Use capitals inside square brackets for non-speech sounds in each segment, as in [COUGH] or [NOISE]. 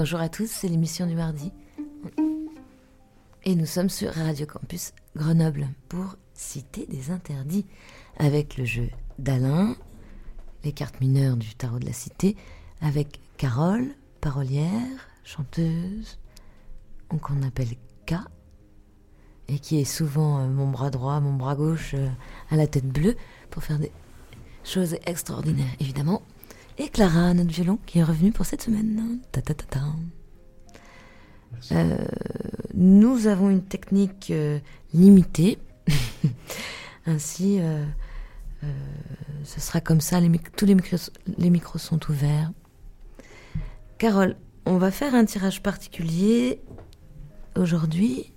Bonjour à tous, c'est l'émission du mardi. Et nous sommes sur Radio Campus Grenoble pour Cité des Interdits avec le jeu d'Alain, les cartes mineures du tarot de la Cité, avec Carole, parolière, chanteuse, qu'on appelle K, et qui est souvent euh, mon bras droit, mon bras gauche euh, à la tête bleue pour faire des choses extraordinaires, évidemment. Et Clara, notre violon, qui est revenue pour cette semaine. Ta ta ta ta. Euh, nous avons une technique limitée. [LAUGHS] Ainsi, ce sera comme ça, les tous les micros, les micros sont ouverts. Carole, on va faire un tirage particulier aujourd'hui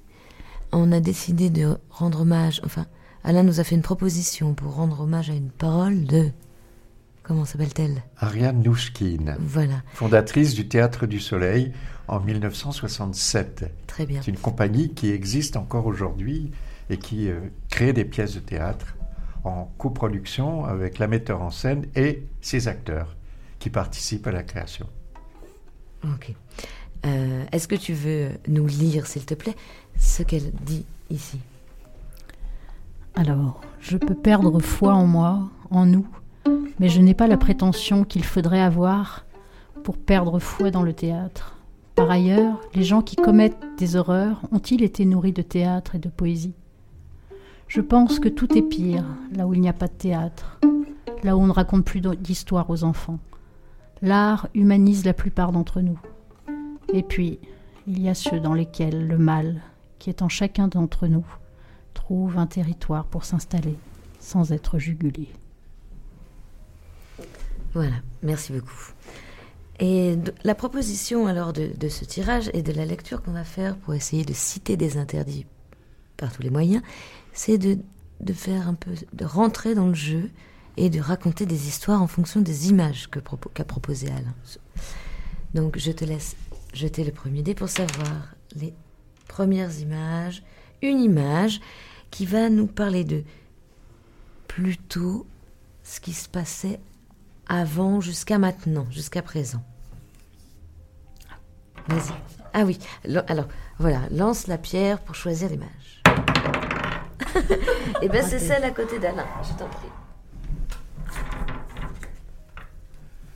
on a décidé de rendre hommage, enfin, Alain nous a fait une proposition pour rendre hommage à une parole de. Comment s'appelle-t-elle? Ariane Nouchkine. Voilà. Fondatrice du Théâtre du Soleil en 1967. Très bien. C'est une compagnie qui existe encore aujourd'hui et qui euh, crée des pièces de théâtre en coproduction avec la metteur en scène et ses acteurs qui participent à la création. Ok. Euh, est-ce que tu veux nous lire, s'il te plaît, ce qu'elle dit ici? Alors, je peux perdre foi en moi, en nous, mais je n'ai pas la prétention qu'il faudrait avoir pour perdre foi dans le théâtre. Par ailleurs, les gens qui commettent des horreurs ont-ils été nourris de théâtre et de poésie? Je pense que tout est pire là où il n'y a pas de théâtre, là où on ne raconte plus d'histoire aux enfants. L'art humanise la plupart d'entre nous. Et puis, il y a ceux dans lesquels le mal, qui est en chacun d'entre nous, trouve un territoire pour s'installer sans être jugulé. Voilà, merci beaucoup. Et la proposition alors de, ce tirage et de la lecture qu'on va faire pour essayer de citer des interdits par tous les moyens, c'est de, de, faire un peu, de rentrer dans le jeu et de raconter des histoires en fonction des images qu'a proposé Alain. Donc je te laisse jeter le premier dé pour savoir les premières images. Une image qui va nous parler de plutôt ce qui se passait avant jusqu'à maintenant, jusqu'à présent. Vas-y. Ah oui, alors voilà, lance la pierre pour choisir l'image. Et [LAUGHS] eh bien c'est celle à côté d'Alain, je t'en prie.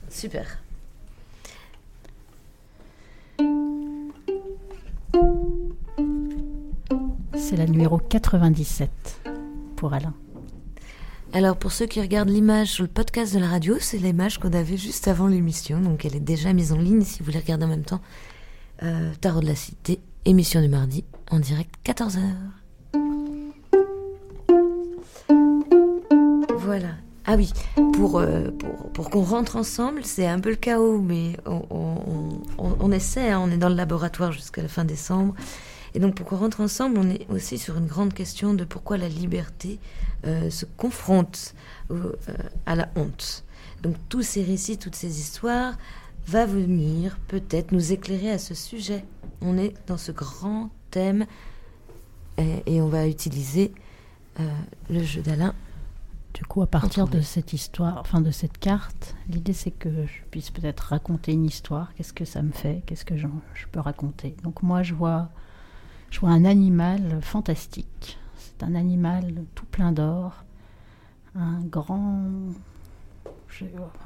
Super. C'est la numéro 97 pour Alain. Alors pour ceux qui regardent l'image sur le podcast de la radio, c'est l'image qu'on avait juste avant l'émission, donc elle est déjà mise en ligne si vous voulez regarder en même temps. Euh, Tarot de la Cité, émission du mardi, en direct 14h. Voilà. Ah oui, pour, euh, pour, pour qu'on rentre ensemble, c'est un peu le chaos, mais on, on, on essaie, hein. on est dans le laboratoire jusqu'à la fin décembre. Et donc, pour qu'on rentre ensemble, on est aussi sur une grande question de pourquoi la liberté euh, se confronte euh, à la honte. Donc, tous ces récits, toutes ces histoires va venir peut-être nous éclairer à ce sujet. On est dans ce grand thème et, on va utiliser euh, le jeu d'Alain. Du coup, à partir de cette histoire, enfin de cette carte, l'idée c'est que je puisse peut-être raconter une histoire. Qu'est-ce que ça me fait? Qu'est-ce que je peux raconter? Donc moi, je vois je vois un animal fantastique. C'est un animal tout plein d'or, un grand.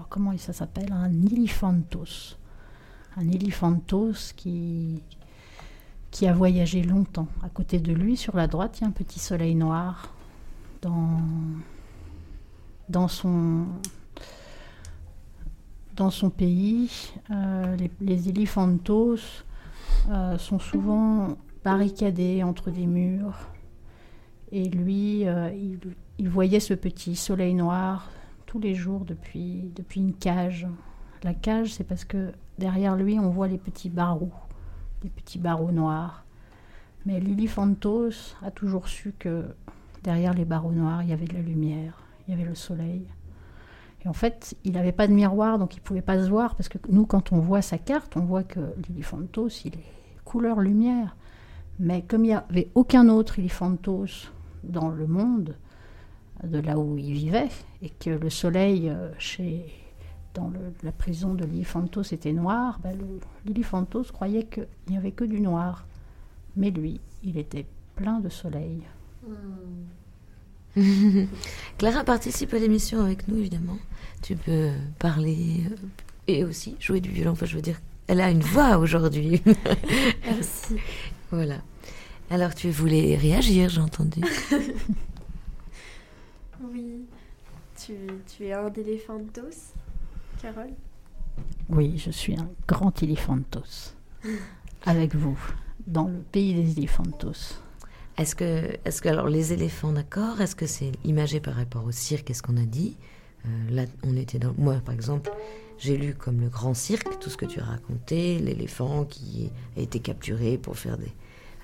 comment ça s'appelle Un éléphantos. Un éléphantos qui, a voyagé longtemps. À côté de lui, sur la droite, il y a un petit soleil noir dans, son pays, euh, les, les éléphantos euh, sont souvent barricadé entre des murs. Et lui, euh, il, voyait ce petit soleil noir tous les jours depuis, depuis une cage. La cage, c'est parce que derrière lui, on voit les petits barreaux, les petits barreaux noirs. Mais Lily Fantos a toujours su que derrière les barreaux noirs, il y avait de la lumière, il y avait le soleil. Et en fait, il n'avait pas de miroir, donc il ne pouvait pas se voir, parce que nous, quand on voit sa carte, on voit que Lily Fantos, il est couleur lumière. Mais comme il n'y avait aucun autre Iliphantos dans le monde, de là où il vivait, et que le soleil euh, chez dans la prison de l'Iliphantos était noir, ben l'Iliphantos croyait qu'il n'y avait que du noir. Mais lui, il était plein de soleil. [LAUGHS] Clara participe à l'émission avec nous, évidemment. Tu peux parler euh, et aussi jouer du violon. Enfin, je veux dire, elle a une voix aujourd'hui. [LAUGHS] Merci. voilà. Alors, tu voulais réagir, j'ai entendu. [LAUGHS] oui. Tu, tu es un d'Éléphantos, Carole? Oui, je suis un grand éléphantos. [LAUGHS] avec vous, dans le pays des éléphantos. Est-ce que, est que, alors, les éléphants, d'accord? Est-ce que c'est imagé par rapport au cirque? Qu'est-ce qu'on a dit? Euh, Là, on était dans. Moi, par exemple, j'ai lu comme le grand cirque, tout ce que tu as raconté, l'éléphant qui a été capturé pour faire des.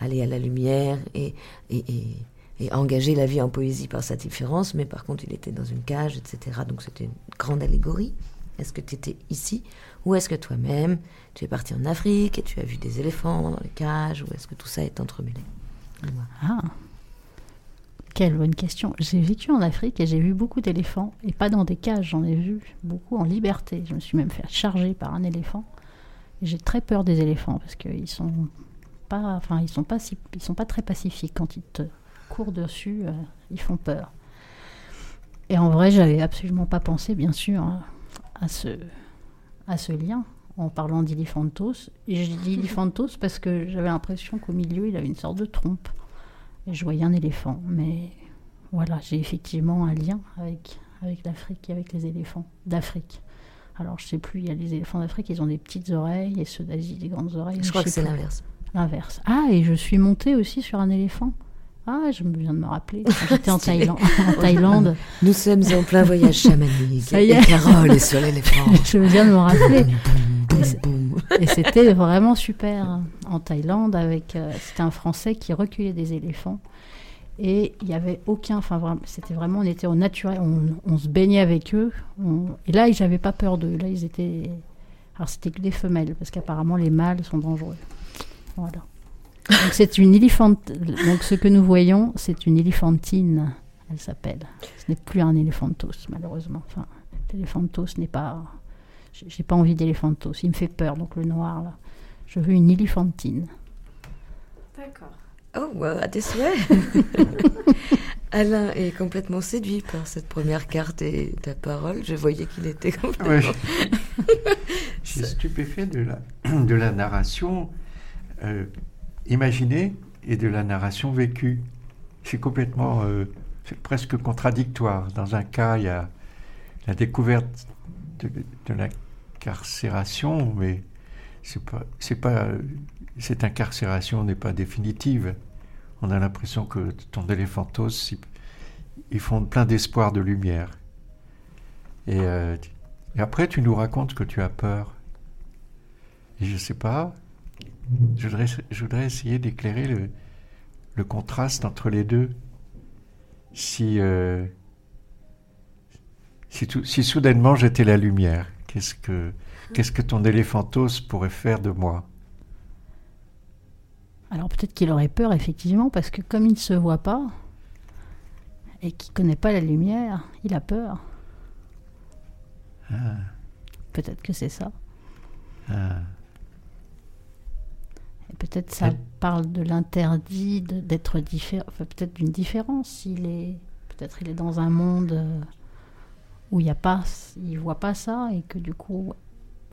Aller à la lumière et, et, et, engager la vie en poésie par sa différence, mais par contre, il était dans une cage, etc. Donc, c'était une grande allégorie. Est-ce que tu étais ici Ou est-ce que toi-même, tu es parti en Afrique et tu as vu des éléphants dans les cages Ou est-ce que tout ça est entremêlé? Ah, quelle bonne question. J'ai vécu en Afrique et j'ai vu beaucoup d'éléphants, et pas dans des cages, j'en ai vu beaucoup en liberté. Je me suis même fait charger par un éléphant. J'ai très peur des éléphants parce qu'ils sont pas, enfin, ils sont pas, ils sont pas très pacifiques quand ils te courent dessus, euh, ils font peur. Et en vrai, j'avais absolument pas pensé, bien sûr, hein, à ce, à ce lien en parlant d'Iliphantos. Et j'ai dit Iliphantos [LAUGHS] parce que j'avais l'impression qu'au milieu, il avait une sorte de trompe. Et je voyais un éléphant. Mais voilà, j'ai effectivement un lien avec, avec l'Afrique et avec les éléphants d'Afrique. Alors, je sais plus, il y a les éléphants d'Afrique, ils ont des petites oreilles, et ceux d'Asie, des grandes oreilles. Je crois que c'est l'inverse. L'inverse. Ah, et je suis montée aussi sur un éléphant. Ah, je viens de me rappeler. [LAUGHS] J'étais en Thaïlande. en Thaïlande. Nous sommes en plein voyage chamanique. Ça y est. Et Carole est sur l'éléphant. [LAUGHS] je viens de me rappeler. Et c'était vraiment super en Thaïlande avec euh, c'était un Français qui recueillait des éléphants et il y avait aucun enfin c'était vraiment on était au naturel on, se baignait avec eux et là ils n'avaient pas peur d'eux là ils étaient alors c'était que des femelles parce qu'apparemment les mâles sont dangereux voilà donc c'est une éléphante donc ce que nous voyons c'est une éléphantine elle s'appelle ce n'est plus un éléphantos malheureusement enfin l'éléphantos n'est pas j'ai pas envie d'éléphantos. Il me fait peur, donc le noir, là. Je veux une éléphantine. D'accord. Oh, à tes souhaits [LAUGHS] Alain est complètement séduit par cette première carte et ta parole. Je voyais qu'il était complètement... [LAUGHS] je suis stupéfait de la, de la narration euh, et de la narration vécue. C'est complètement... Euh, c'est presque contradictoire. Dans un cas, il y a la découverte de, de la incarcération, mais c'est pas, c'est pas, cette incarcération n'est pas définitive. On a l'impression que ton éléphantos, ils font plein d'espoir, de lumière. Euh, et, après, tu nous racontes que tu as peur. Et je sais pas, je voudrais, je voudrais essayer d'éclairer le, le, contraste entre les deux. Si, euh, si, si soudainement j'étais la lumière, Qu'est-ce que, qu'est-ce que ton éléphantos pourrait faire de moi? Alors peut-être qu'il aurait peur, effectivement, parce que comme il ne se voit pas et qu'il ne connaît pas la lumière, il a peur. Ah. Peut-être que c'est ça. Ah. Peut-être ça parle de l'interdit d'être différent, peut-être d'une différence. Il est, peut-être il est dans un monde euh, où il y a pas, il voit pas ça et que du coup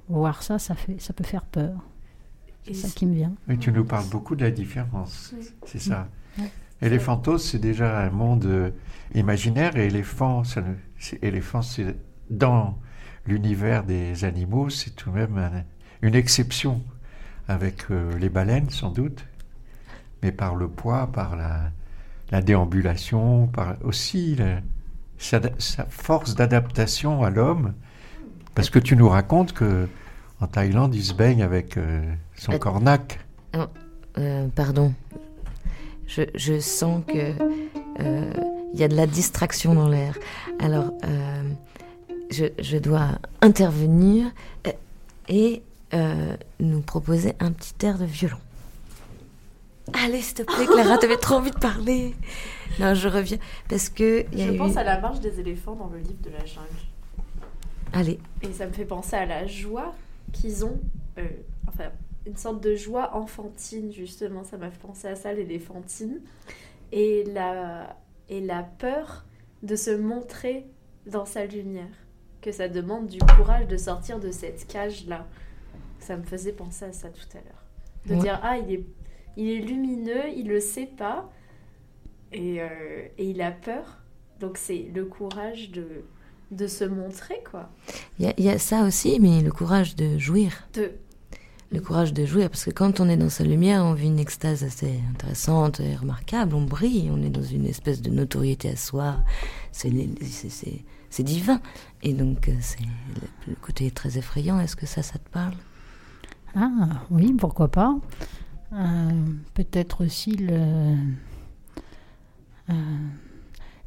voir ça, ça fait, ça peut faire peur. C'est ça qui me vient. Oui, tu nous parles beaucoup de la différence. C'est ça. Éléphantos, c'est déjà un monde euh, imaginaire et éléphant, c'est éléphant, c'est dans l'univers des animaux, c'est tout de même une exception avec euh, les baleines sans doute, mais par le poids, par la, la déambulation, par aussi sa, force d'adaptation à l'homme, parce que tu nous racontes que en Thaïlande, il se baigne avec euh, son euh, cornac. Euh, pardon, je, je, sens que il y a de la distraction dans l'air. Alors, je, je, dois intervenir et nous proposer un petit air de violon. Allez, s'il te plaît, Clara, t'avais trop envie de parler. Non, je reviens. Parce que. Y a je pense à la marche des éléphants dans le livre de la jungle. Allez. Et ça me fait penser à la joie qu'ils ont, euh, enfin, une sorte de joie enfantine, justement. Ça m'a fait penser à ça, l'éléphantine. Et la, et la peur de se montrer dans sa lumière. Que ça demande du courage de sortir de cette cage-là. Ça me faisait penser à ça tout à l'heure. De Ouais. dire, ah, il est, il est lumineux, il le sait pas, et, euh, et il a peur. Donc c'est le courage de, de se montrer, quoi. Il y, a- il y a ça aussi, mais le courage de jouir. De, Le courage de jouir, parce que quand on est dans sa lumière, on vit une extase assez intéressante et remarquable. On brille, on est dans une espèce de notoriété à soi. C'est divin. Et donc, euh, c'est le, le côté est très effrayant. Est-ce que ça, ça te parle? Ah oui, pourquoi pas. Euh, Peut-être aussi euh,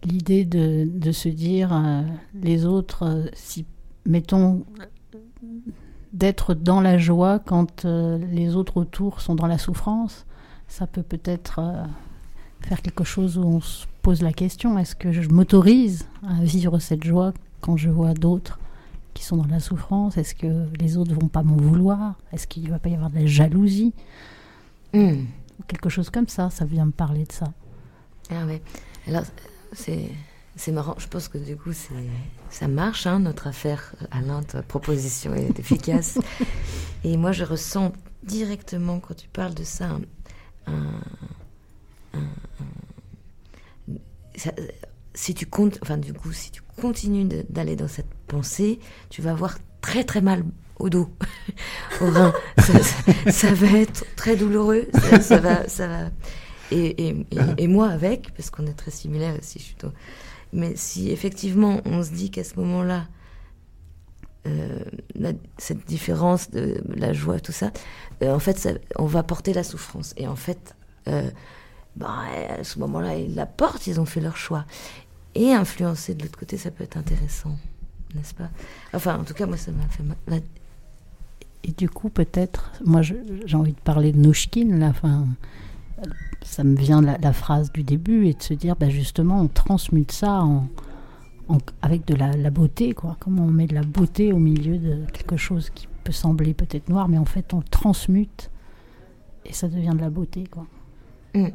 l'idée de, se dire euh, les autres, si mettons d'être dans la joie quand les autres autour sont dans la souffrance, ça peut peut-être faire quelque chose où on se pose la question est-ce que je m'autorise à vivre cette joie quand je vois d'autres? Qui sont dans la souffrance Est-ce que les autres vont pas m'en vouloir? Est-ce qu'il ne va pas y avoir de la jalousie? Hmm. Quelque chose comme ça, ça vient me parler de ça. Ah ouais. Alors, c'est c'est marrant. Je pense que du coup, c'est ça marche, hein, notre affaire. Alain, ta proposition est efficace. [LAUGHS] Et moi, je ressens directement quand tu parles de ça, un- un- un- ça- si tu comptes, enfin du coup, si tu continues d'aller dans cette pensée, tu vas avoir très très mal au dos, [LAUGHS] au rein. Ça, va être très douloureux. Ça, va, ça va. Et, moi avec, parce qu'on est très similaires aussi, je. Mais si effectivement on se dit qu'à ce moment-là, euh, cette différence de la joie, tout ça, euh, en fait, on va porter la souffrance. Et en fait, euh, bah, à ce moment-là, ils la portent, ils ont fait leur choix. Et influencer de l'autre côté, ça peut être intéressant, n'est-ce pas? Enfin, en tout cas, moi, ça m'a fait mal. la- Et du coup, peut-être, moi j'ai envie de parler de Nouchkine, là, enfin, ça me vient la, la phrase du début, et de se dire, bah, justement, on transmute ça en, en- avec de la, la beauté, quoi. Comment on met de la beauté au milieu de quelque chose qui peut sembler peut-être noir, mais en fait, on le transmute, et ça devient de la beauté, quoi. Mm.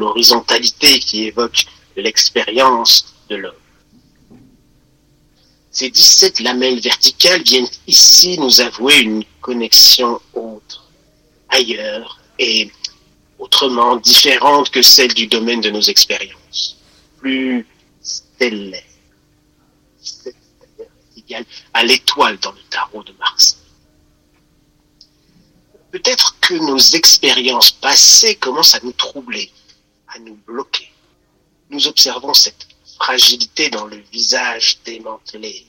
L'horizontalité qui évoque l'expérience de l'homme. Ces 17 lamelles verticales viennent ici nous avouer une connexion autre, ailleurs et autrement différente que celle du domaine de nos expériences. Plus stellaire. À l'étoile dans le tarot de Mars. Peut-être que nos expériences passées commencent à nous troubler, à nous bloquer. Nous observons cette fragilité dans le visage démantelé.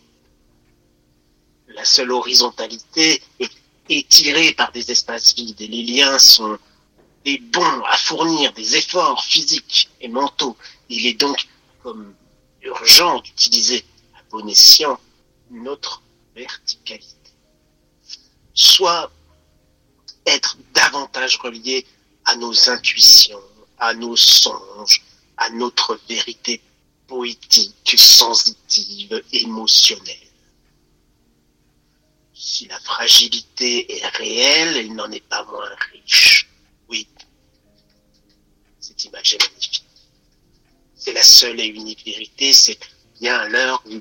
La seule horizontalité est étirée par des espaces vides et les liens sont des bons à fournir des efforts physiques et mentaux. Il est donc comme urgent d'utiliser à bon escient notre verticalité. Soit être davantage relié à nos intuitions, à nos songes, à notre vérité poétique, sensitive, émotionnelle. Si la fragilité est réelle, elle n'en est pas moins riche. Oui. Cette image est magnifique. C'est la seule et unique vérité, c'est bien à l'heure où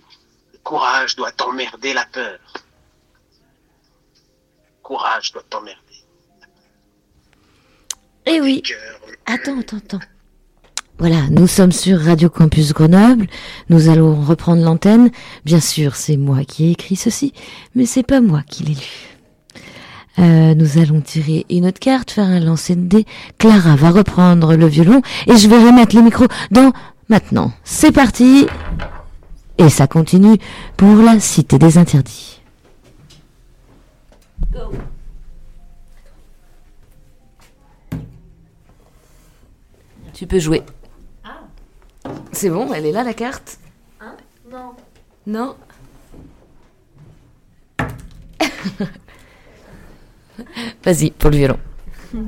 le courage doit emmerder la peur. Courage doit emmerder. Eh oui. Attends, attends, attends. Voilà, nous sommes sur Radio Campus Grenoble. Nous allons reprendre l'antenne. Bien sûr, c'est moi qui ai écrit ceci, mais c'est pas moi qui l'ai lu. Euh, nous allons tirer une autre carte, faire un lancer de dés. Clara va reprendre le violon et je vais remettre les micros dans maintenant. C'est parti. Et ça continue pour la Cité des Interdits. Go. Tu peux jouer. Ah. C'est bon, elle est là la carte Hein? Non. Non [LAUGHS] Vas-y, pour le violon. [LAUGHS]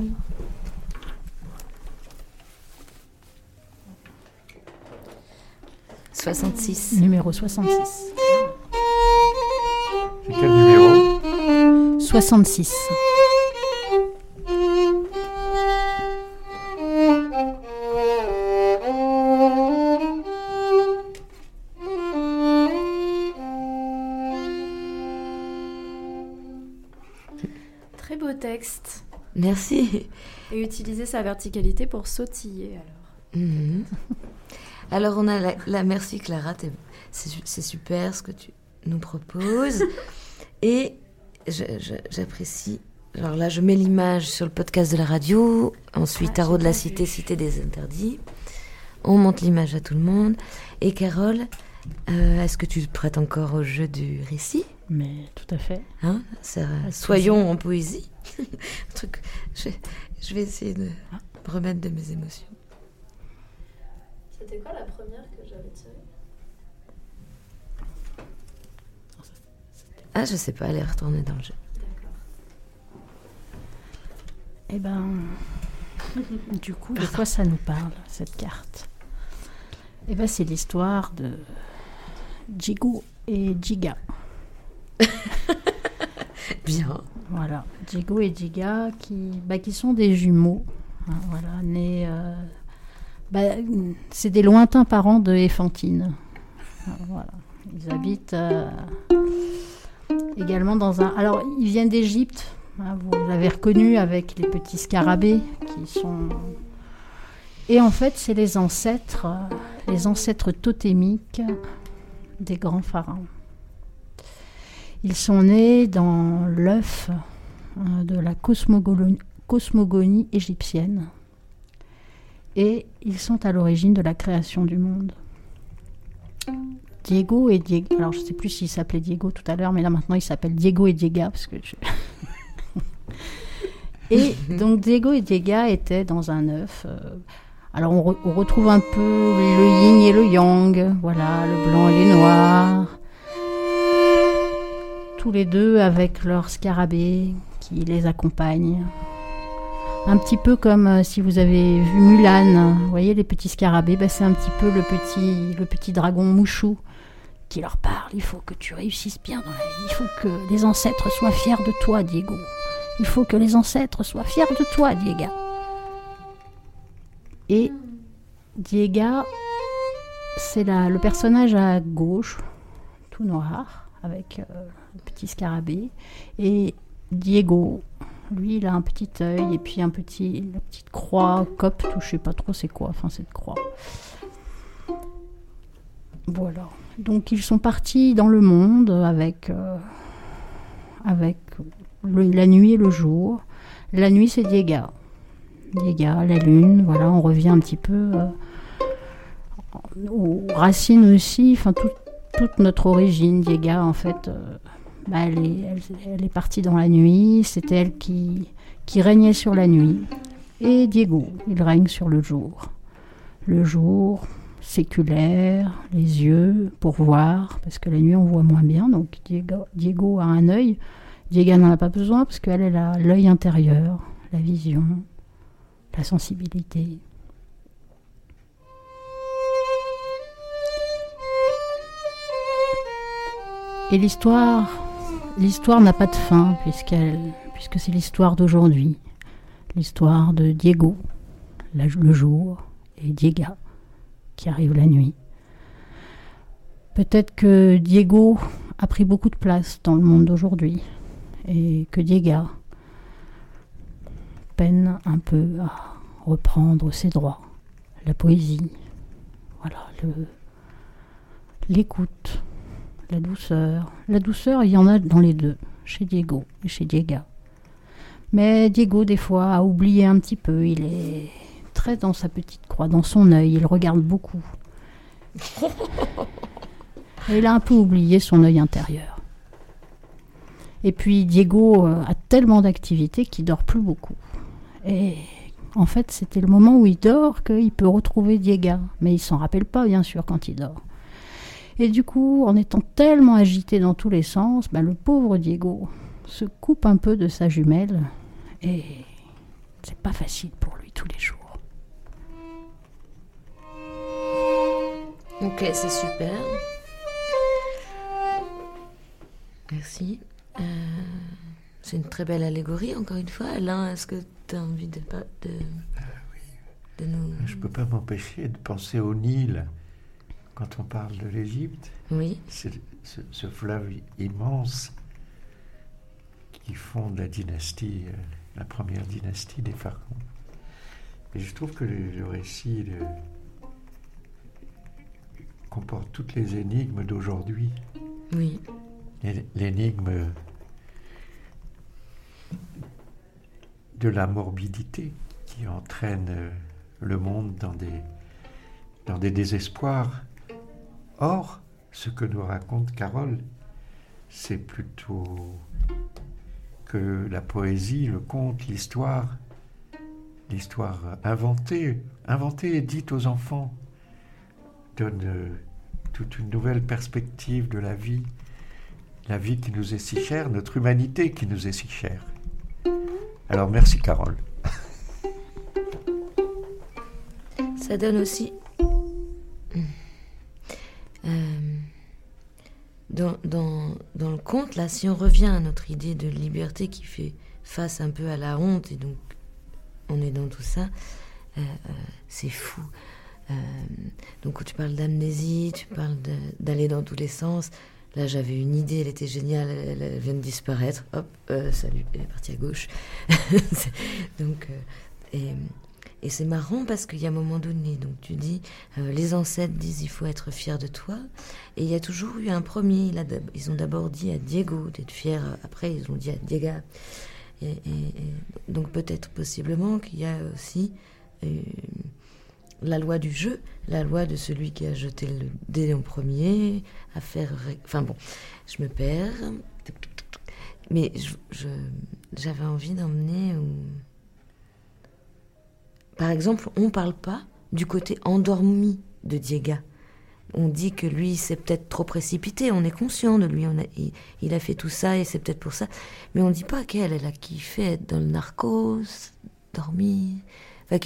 Soixante-six. Numéro 66. C'est quel numéro? 66. Merci. Et utiliser sa verticalité pour sautiller alors. Mhm. Alors on a la, la- merci Clara, t'es- c'est su- c'est super ce que tu nous proposes. [LAUGHS] Et j'apprécie. Alors là, je mets l'image sur le podcast de la radio. Ensuite, Ah, Tarot de la Cité, vu. Cité des Interdits. On monte l'image à tout le monde. Et Carole, euh, est-ce que tu te prêtes encore au jeu du récit? Mais tout à fait. Hein Ça- Soyons en poésie. [LAUGHS] Un truc, je, je vais essayer de me remettre de mes émotions. C'était quoi la première que j'avais tirée? Ah, je sais pas, elle est retournée dans le jeu. Eh ben, [LAUGHS] du coup, de quoi [LAUGHS] ça nous parle, cette carte? Eh ben, c'est l'histoire de Jigo et Jiga. [LAUGHS] Bien. Voilà, Jigo et qui, bah, qui sont des jumeaux. hein, voilà, nés. euh, bah, c'est des lointains parents de Ephantine. Ah, Voilà, ils habitent euh, également dans un. Alors, ils viennent d'Égypte. hein, vous l'avez reconnu avec les petits scarabées qui sont. Et en fait, c'est les ancêtres, euh, les ancêtres totémiques des grands pharaons. Ils sont nés dans l'œuf euh, de la cosmogonie, égyptienne et ils sont à l'origine de la création du monde. Diego et Diego, alors je ne sais plus s'il s'appelait Diego tout à l'heure, mais là maintenant il s'appelle Diego et Diega parce que [LAUGHS] et donc Diego et Diega étaient dans un œuf. euh, alors on, on retrouve un peu le yin et le yang, voilà, le blanc et le noir tous les deux avec leur scarabée qui les accompagne. Un petit peu comme euh, si vous avez vu Mulan, vous voyez les petits scarabées, bah, c'est un petit peu le petit, le petit dragon mouchou qui leur parle. Il faut que tu réussisses bien dans la vie. Il faut que les ancêtres soient fiers de toi, Diego. Il faut que les ancêtres soient fiers de toi, Diega. Et Diega, c'est le personnage à gauche, tout noir, avec euh, petit scarabée. Et Diego, lui, il a un petit œil et puis un petit, une petite croix, copte, ou je sais pas trop c'est quoi, enfin cette croix. Voilà. Donc ils sont partis dans le monde avec, euh, avec la nuit et le jour. La nuit, c'est Diega. Diega, la lune, voilà, on revient un petit peu euh, aux racines aussi, enfin tout- toute notre origine. Diega, en fait, euh, bah, elle, est, partie dans la nuit, c'était elle qui, qui régnait sur la nuit. Et Diego, il règne sur le jour. Le jour séculaire, les yeux pour voir, parce que la nuit on voit moins bien, donc Diego, Diego a un œil. Diego n'en a pas besoin parce qu'elle elle a l'œil intérieur, la vision, la sensibilité. Et l'histoire, l'histoire n'a pas de fin puisque c'est l'histoire d'aujourd'hui, l'histoire de Diego, le jour, et Diega, qui arrive la nuit. Peut-être que Diego a pris beaucoup de place dans le monde d'aujourd'hui et que Diega peine un peu à reprendre ses droits, la poésie, voilà, l'écoute, la douceur. La douceur, il y en a dans les deux, chez Diego et chez Diega. Mais Diego, des fois, a oublié un petit peu. Il est très dans sa petite croix, dans son œil. Il regarde beaucoup. Il a un peu oublié son œil intérieur. Et puis Diego euh, a tellement d'activités qu'il dort plus beaucoup. Et en fait, c'était le moment où il dort qu'il peut retrouver Diego. Mais il s'en rappelle pas, bien sûr, quand il dort. Et du coup, en étant tellement agité dans tous les sens, ben, le pauvre Diego se coupe un peu de sa jumelle. Et c'est pas facile pour lui tous les jours. Ok, c'est super. Merci. Euh, c'est une très belle allégorie, encore une fois. Alain, est-ce que tu as envie de, de, ah de nous... Je ne peux pas m'empêcher de penser au Nil quand on parle de l'Égypte. Oui. C'est ce, fleuve immense qui fonde la dynastie, euh, la première dynastie des pharaons. Et je trouve que le, récit comporte toutes les énigmes d'aujourd'hui. Oui l'énigme de la morbidité qui entraîne le monde dans des, dans des désespoirs. Or, ce que nous raconte Carole, c'est plutôt que la poésie, le conte, l'histoire, l'histoire inventée, inventée et dite aux enfants, donne toute une nouvelle perspective de la vie, la vie qui nous est si chère, notre humanité qui nous est si chère. Alors merci Carole. Ça donne aussi... dans, le conte, là, si on revient à notre idée de liberté qui fait face un peu à la honte, et donc on est dans tout ça, euh, euh, c'est fou. donc tu parles d'amnésie, tu parles d'aller dans tous les sens. Là, j'avais une idée, elle était géniale, elle, vient de disparaître. Hop, euh, salut, elle est partie à gauche. [LAUGHS] donc, euh, et, c'est marrant parce qu'il y a un moment donné, donc tu dis, euh, les ancêtres disent il faut être fier de toi. Et il y a toujours eu un premier, ils ont d'abord dit à Diego d'être fier, après ils ont dit à Diego. Et, donc peut-être possiblement qu'il y a aussi la loi du jeu, la loi de celui qui a jeté le dé en premier, à faire... Enfin bon, je me perds. Mais j'avais envie d'emmener... Par exemple, on ne parle pas du côté endormi de Diega. On dit que lui, c'est peut-être trop précipité, on est conscient de lui, il, a fait tout ça et c'est peut-être pour ça. Mais on ne dit pas qu'elle, elle a kiffé être dans le narcos, dormir,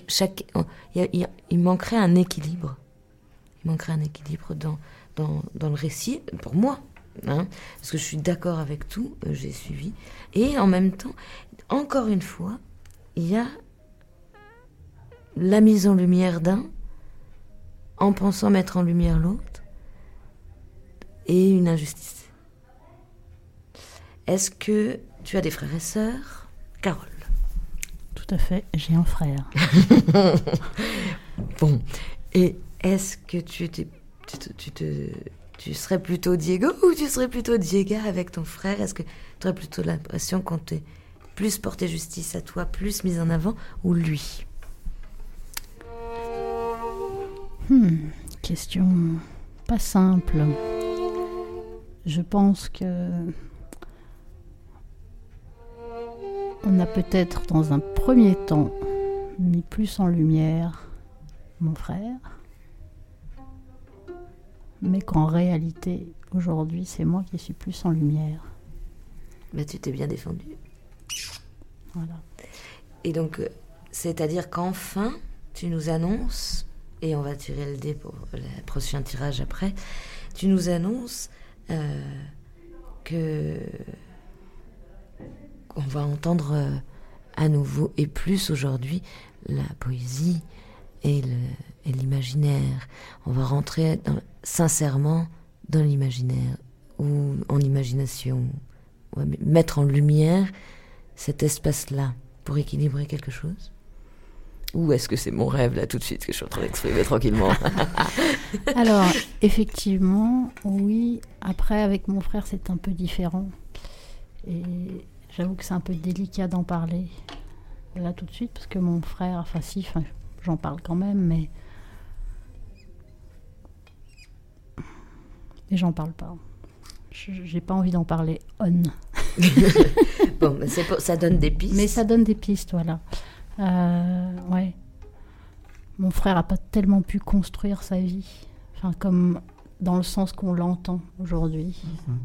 chaque, il, manquerait un équilibre. Il manquerait un équilibre dans, dans, dans le récit, pour moi. Hein, parce que je suis d'accord avec tout, euh, j'ai suivi. Et en même temps, encore une fois, il y a la mise en lumière d'un, en pensant mettre en lumière l'autre, et une injustice. Est-ce que tu as des frères et sœurs? Carole tout à fait, j'ai un frère. [LAUGHS] bon, et est-ce que tu, tu, te, tu serais plutôt Diego ou tu serais plutôt Diego avec ton frère? Est-ce que tu aurais plutôt l'impression qu'on t'ait plus porté justice à toi, plus mise en avant, ou lui? Hmm, Question pas simple. Je pense que On a peut-être dans un premier temps mis plus en lumière mon frère, mais qu'en réalité, aujourd'hui, c'est moi qui suis plus en lumière. Mais tu t'es bien défendu. Voilà. Et donc, euh, c'est-à-dire qu'enfin, tu nous annonces, et on va tirer le dé pour le prochain tirage après, tu nous annonces euh, que on va entendre euh, à nouveau et plus aujourd'hui la poésie et l'imaginaire. On va rentrer sincèrement dans l'imaginaire ou en imagination. On va mettre en lumière cet espace-là pour équilibrer quelque chose ou est-ce que c'est mon rêve là tout de suite que je suis en train d'exprimer tranquillement? [LAUGHS] Alors, effectivement, oui. Après, avec mon frère, c'est un peu différent. Et j'avoue que c'est un peu délicat d'en parler là tout de suite, parce que mon frère, enfin si, j'en parle quand même, mais. Et j'en parle pas. J'ai pas envie d'en parler on. [LAUGHS] bon, mais ça donne des pistes. Mais ça donne des pistes, voilà. Euh, ouais. Mon frère n'a pas tellement pu construire sa vie, enfin, comme dans le sens qu'on l'entend aujourd'hui, mhm.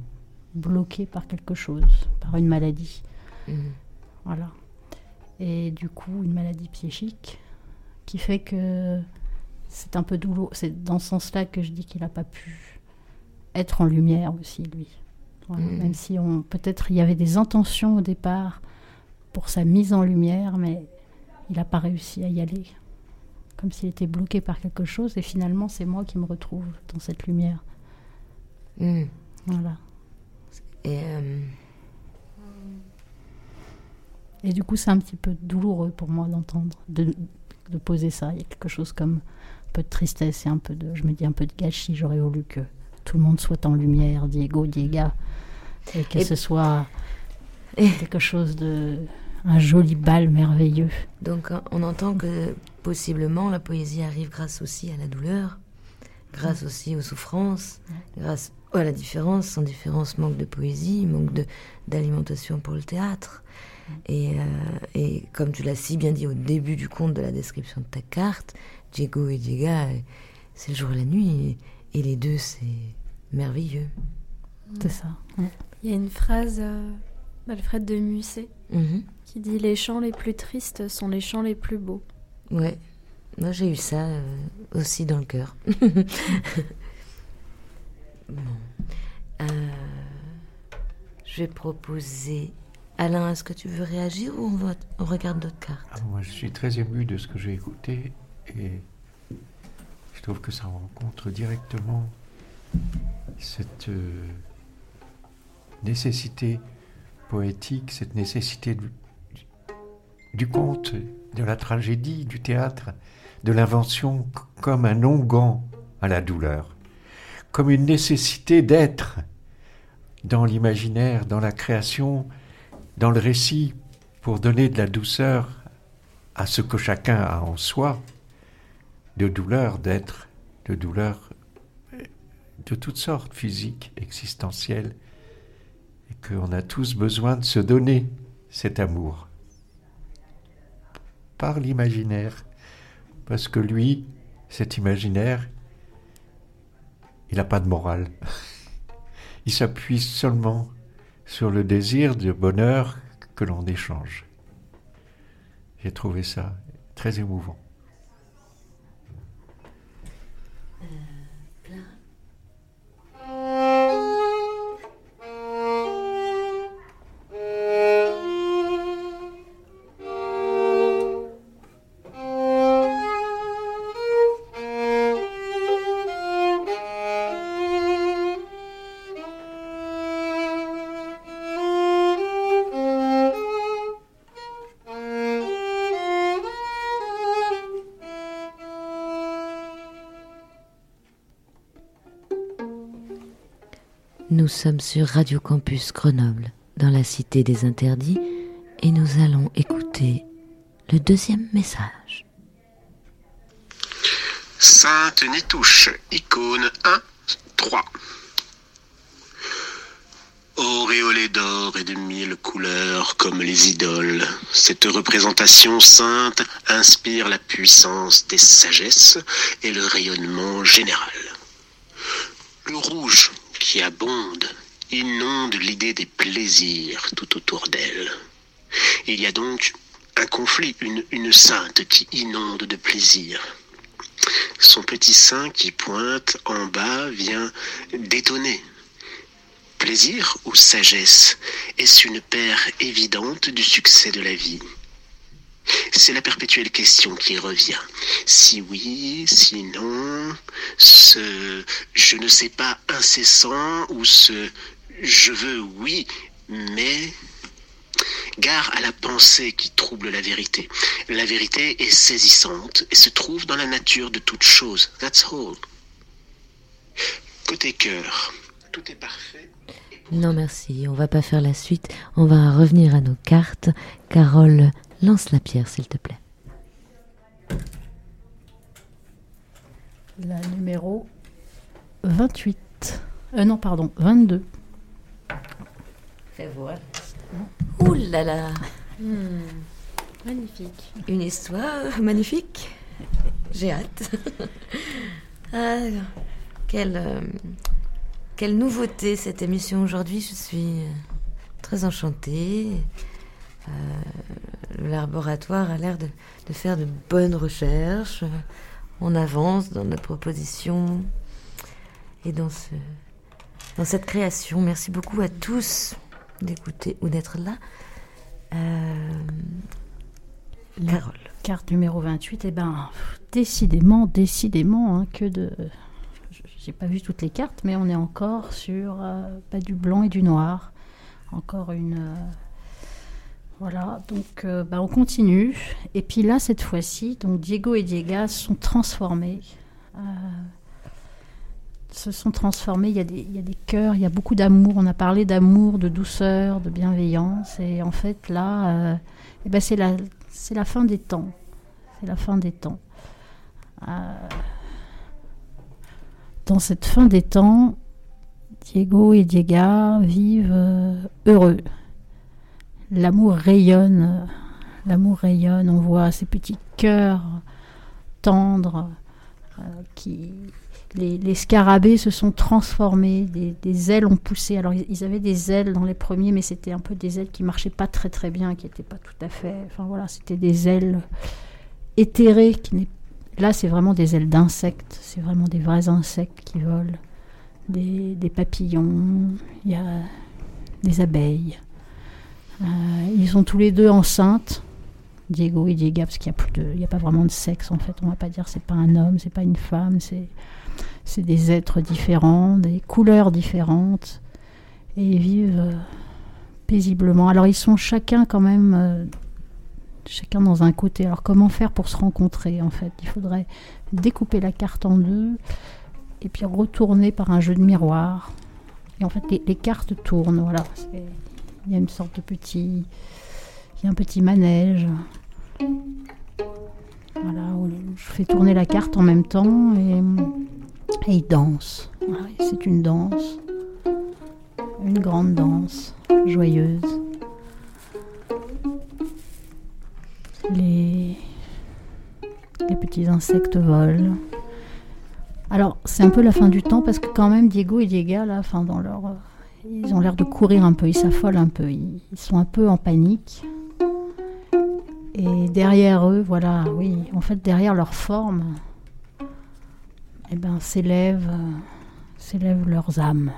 bloqué par quelque chose, par une maladie. Mhm. Voilà. Et du coup, une maladie psychique qui fait que c'est un peu douloureux. C'est dans ce sens-là que je dis qu'il n'a pas pu être en lumière aussi, lui. Mhm. Même si on peut-être il y avait des intentions au départ pour sa mise en lumière, mais il n'a pas réussi à y aller. Comme s'il était bloqué par quelque chose, et finalement, c'est moi qui me retrouve dans cette lumière. Hmm. Voilà. Et, euh, et du coup, c'est un petit peu douloureux pour moi d'entendre, de, de, poser ça. Il y a quelque chose comme un peu de tristesse et un peu de, je me dis, un peu de gâchis. J'aurais voulu que tout le monde soit en lumière, Diego, Diega, et que ce soit quelque chose de un joli bal merveilleux. Donc on entend que possiblement la poésie arrive grâce aussi à la douleur, grâce aussi aux souffrances, grâce à la différence. Sans différence, manque de poésie, manque d'alimentation pour le théâtre. Et, euh, et, comme tu l'as si bien dit au début du conte de la description de ta carte, Diego et Diega, c'est le jour et la nuit, et, les deux, c'est merveilleux. C'est ça. Il y a une phrase euh, d'Alfred de Musset mhm qui dit Les chants les plus tristes sont les chants les plus beaux. Ouais, moi j'ai eu ça euh, aussi dans le cœur. [LAUGHS] bon. Euh, je vais proposer. Alain, est-ce que tu veux réagir ou on, regarde d'autres cartes? Ah, Moi je suis très ému de ce que j'ai écouté et je trouve que ça rencontre directement cette euh, nécessité poétique, cette nécessité du conte, de la tragédie, du théâtre, de l'invention comme un onguent à la douleur, comme une nécessité d'être dans l'imaginaire, dans la création, dans le récit, pour donner de la douceur à ce que chacun a en soi, de douleur d'être, de douleur de toutes sortes, physiques, existentielles, et qu'on a tous besoin de se donner cet amour par l'imaginaire. Parce que lui, cet imaginaire, il n'a pas de morale. [LAUGHS] Il s'appuie seulement sur le désir de bonheur que l'on échange. J'ai trouvé ça très émouvant. Nous sommes sur Radio Campus Grenoble, dans la Cité des Interdits, et nous allons écouter le deuxième message. Sainte Nitouche, icône 1, 3. Auréolée d'or et de mille couleurs comme les idoles, cette représentation sainte inspire la puissance des sagesses et le rayonnement général. Le rouge qui abonde inonde l'idée des plaisirs tout autour d'elle. Il y a donc un conflit, une, une sainte qui inonde de plaisir. Son petit sein qui pointe en bas vient détonner Plaisir ou sagesse Est-ce une paire évidente du succès de la vie c'est la perpétuelle question qui revient. Si oui, si non, ce je ne sais pas incessant ou ce je veux oui, mais Gare à la pensée qui trouble la vérité. La vérité est saisissante et se trouve dans la nature de toute chose. That's all. Côté cœur, tout est parfait. Non merci, on va pas faire la suite. On va revenir à nos cartes. Carole, lance la pierre s'il te plaît. La numéro 28. Euh, non, pardon, 22. Fais voir. Ouh là là Hmm. Magnifique. Une histoire magnifique. J'ai hâte. [LAUGHS] Ah, quelle, euh, quelle nouveauté cette émission aujourd'hui. Je suis euh, très enchantée. Euh, le laboratoire a l'air de, de faire de bonnes recherches. On avance dans notre proposition et dans, ce, dans cette création. Merci beaucoup à tous d'écouter ou d'être là. Euh, Carole. Carte numéro 28, eh ben, décidément, décidément, hein, que de... J'ai pas vu toutes les cartes, mais on est encore sur euh, pas du blanc et du noir. Encore une... euh, voilà, donc euh, bah, on continue. Et puis là, cette fois-ci, donc Diego et Diega sont transformés. Euh, se sont transformés. Il y, a des, il y a des cœurs, il y a beaucoup d'amour. On a parlé d'amour, de douceur, de bienveillance. Et en fait, là, euh, eh ben, c'est la, c'est la fin des temps. C'est la fin des temps. Dans cette fin des temps, Diego et Diega vivent heureux. L'amour rayonne. L'amour rayonne. On voit ces petits cœurs tendres euh, qui. Les, scarabées se sont transformés, des, ailes ont poussé. Alors ils avaient des ailes dans les premiers, mais c'était un peu des ailes qui marchaient pas très très bien, qui n'étaient pas tout à fait. Enfin voilà, c'était des ailes éthérées. Là, c'est vraiment des ailes d'insectes. C'est vraiment des vrais insectes qui volent. Des, des papillons, il y a des abeilles. Euh, ils sont tous les deux enceintes. Diego et Diega, parce qu'il n'y a, pas vraiment de sexe en fait. On va pas dire c'est pas un homme, c'est pas une femme, c'est c'est des êtres différents, des couleurs différentes, et ils vivent euh, paisiblement. Alors ils sont chacun quand même, euh, chacun dans un côté. Alors comment faire pour se rencontrer en fait? Il faudrait découper la carte en deux, et puis retourner par un jeu de miroir. Et en fait les, les cartes tournent, voilà. Il y a une sorte de petit, il y a un petit manège. Voilà, où je fais tourner la carte en même temps et et. Voilà, et c'est une danse. Une grande danse, joyeuse. Les, les petits insectes volent. Alors, c'est un peu la fin du temps parce que quand même, Diego et Diega, là, enfin, dans leur... Ils ont l'air de courir un peu, ils s'affolent un peu, ils, sont un peu en panique. Et derrière eux, voilà, oui, en fait, derrière leur forme, eh ben, s'élèvent, euh, s'élèvent leurs âmes,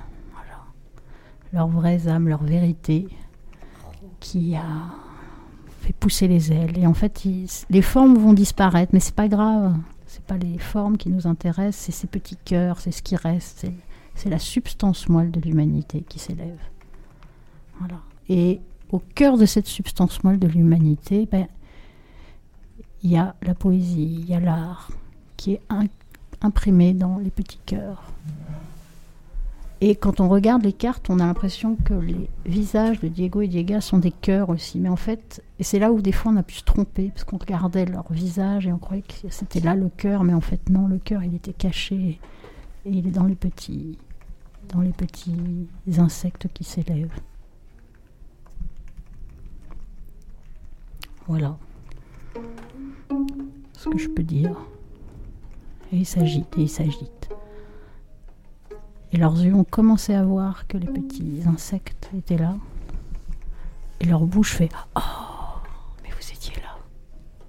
leurs vraies âmes, leur vérité, qui a fait pousser les ailes. Et en fait, les formes vont disparaître, mais c'est pas grave. C'est pas les formes qui nous intéressent, c'est ces petits cœurs, c'est ce qui reste, c'est la substance moelle de l'humanité qui s'élève. Voilà. Et au cœur de cette substance moelle de l'humanité, ben, il y a la poésie, il y a l'art, qui est imprimé dans les petits cœurs. Et quand on regarde les cartes, on a l'impression que les visages de Diego et Diega sont des cœurs aussi. Mais en fait, et c'est là où des fois on a pu se tromper, parce qu'on regardait leur visage et on croyait que c'était là le cœur, mais en fait non, le cœur il était caché et il est dans les petits, dans les petits insectes qui s'élèvent. Voilà ce que je peux dire. Et ils s'agitent et ils s'agitent. Et leurs yeux ont commencé à voir que les petits insectes étaient là. Et leur bouche fait Oh, mais vous étiez là.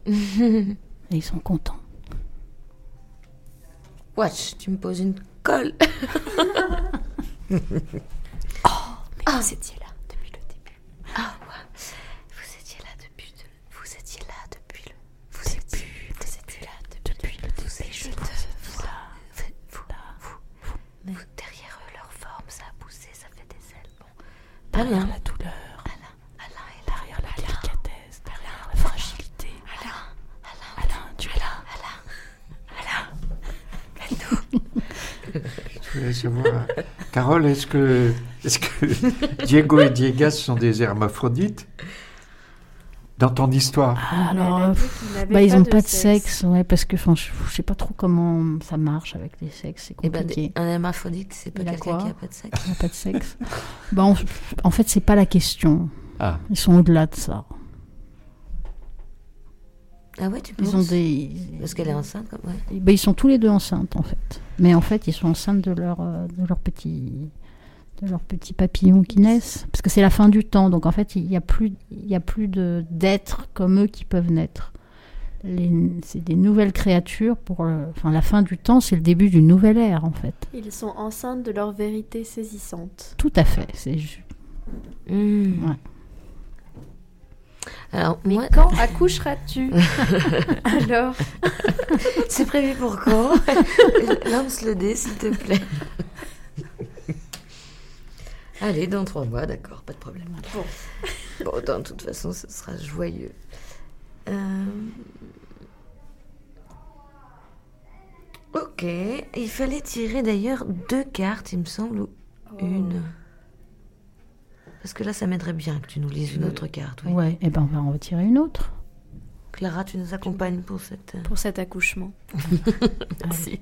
[LAUGHS] et ils sont contents. Watch, tu me poses une colle. [LAUGHS] Ah, vous étiez là depuis le début. Ah, ouais. Vous étiez là depuis. le- Vous étiez là depuis le. Vous étiez, vous étiez là depuis, le début. Je te vois. Vous, vous, vous, derrière eux, leur forme, ça a poussé, ça fait des ailes. Bon. Alain. la douleur, Alain. Alain est là. derrière la délicatesse, derrière la fragilité. Alain. Alain. Alain, tu es là. Je voulais savoir, Carole, est-ce que, est que Diego et Diegas sont des hermaphrodites dans ton histoire? Ah, alors, bah, ils n'ont pas de sexe, ouais, parce que je, je sais pas trop comment ça marche avec les sexes, c'est Eh ben, compliqué. un hermaphrodite, c'est pas quelqu'un qui a pas de sexe. Il n'y a pas de sexe. bah, en, en fait, c'est pas la question. Ah, Ils sont au-delà de ça. Ah ouais, tu Ils penses ont des. Parce qu'elle est enceinte, comme ouais. bah, ils sont tous les deux enceintes en fait. Mais en fait, ils sont enceintes de leur euh, de leur petit de leurs petits papillons qui naissent, parce que c'est la fin du temps. Donc en fait, il n'y a plus il y a plus de d'êtres comme eux qui peuvent naître. C'est des nouvelles créatures pour le- enfin la fin du temps, c'est le début d'une nouvelle ère en fait. Ils sont enceintes de leur vérité saisissante. Tout à fait. C'est Hmm. Ouais. Alors, Mais moi, quand accoucheras-tu [LAUGHS] Alors, c'est prévu pour quand [LAUGHS] Lance le dé, s'il te plaît. Allez, dans trois mois, d'accord, pas de problème. Bon. Bon, de toute façon, ce sera joyeux. Euh, Ok, il fallait tirer d'ailleurs deux cartes, il me semble, ou une. Parce que là, ça m'aiderait bien que tu nous lises une autre carte. Oui. ouais. Et ben on va en retirer une autre. Clara, tu nous accompagnes pour cette. euh, pour cet accouchement. [LAUGHS] Merci.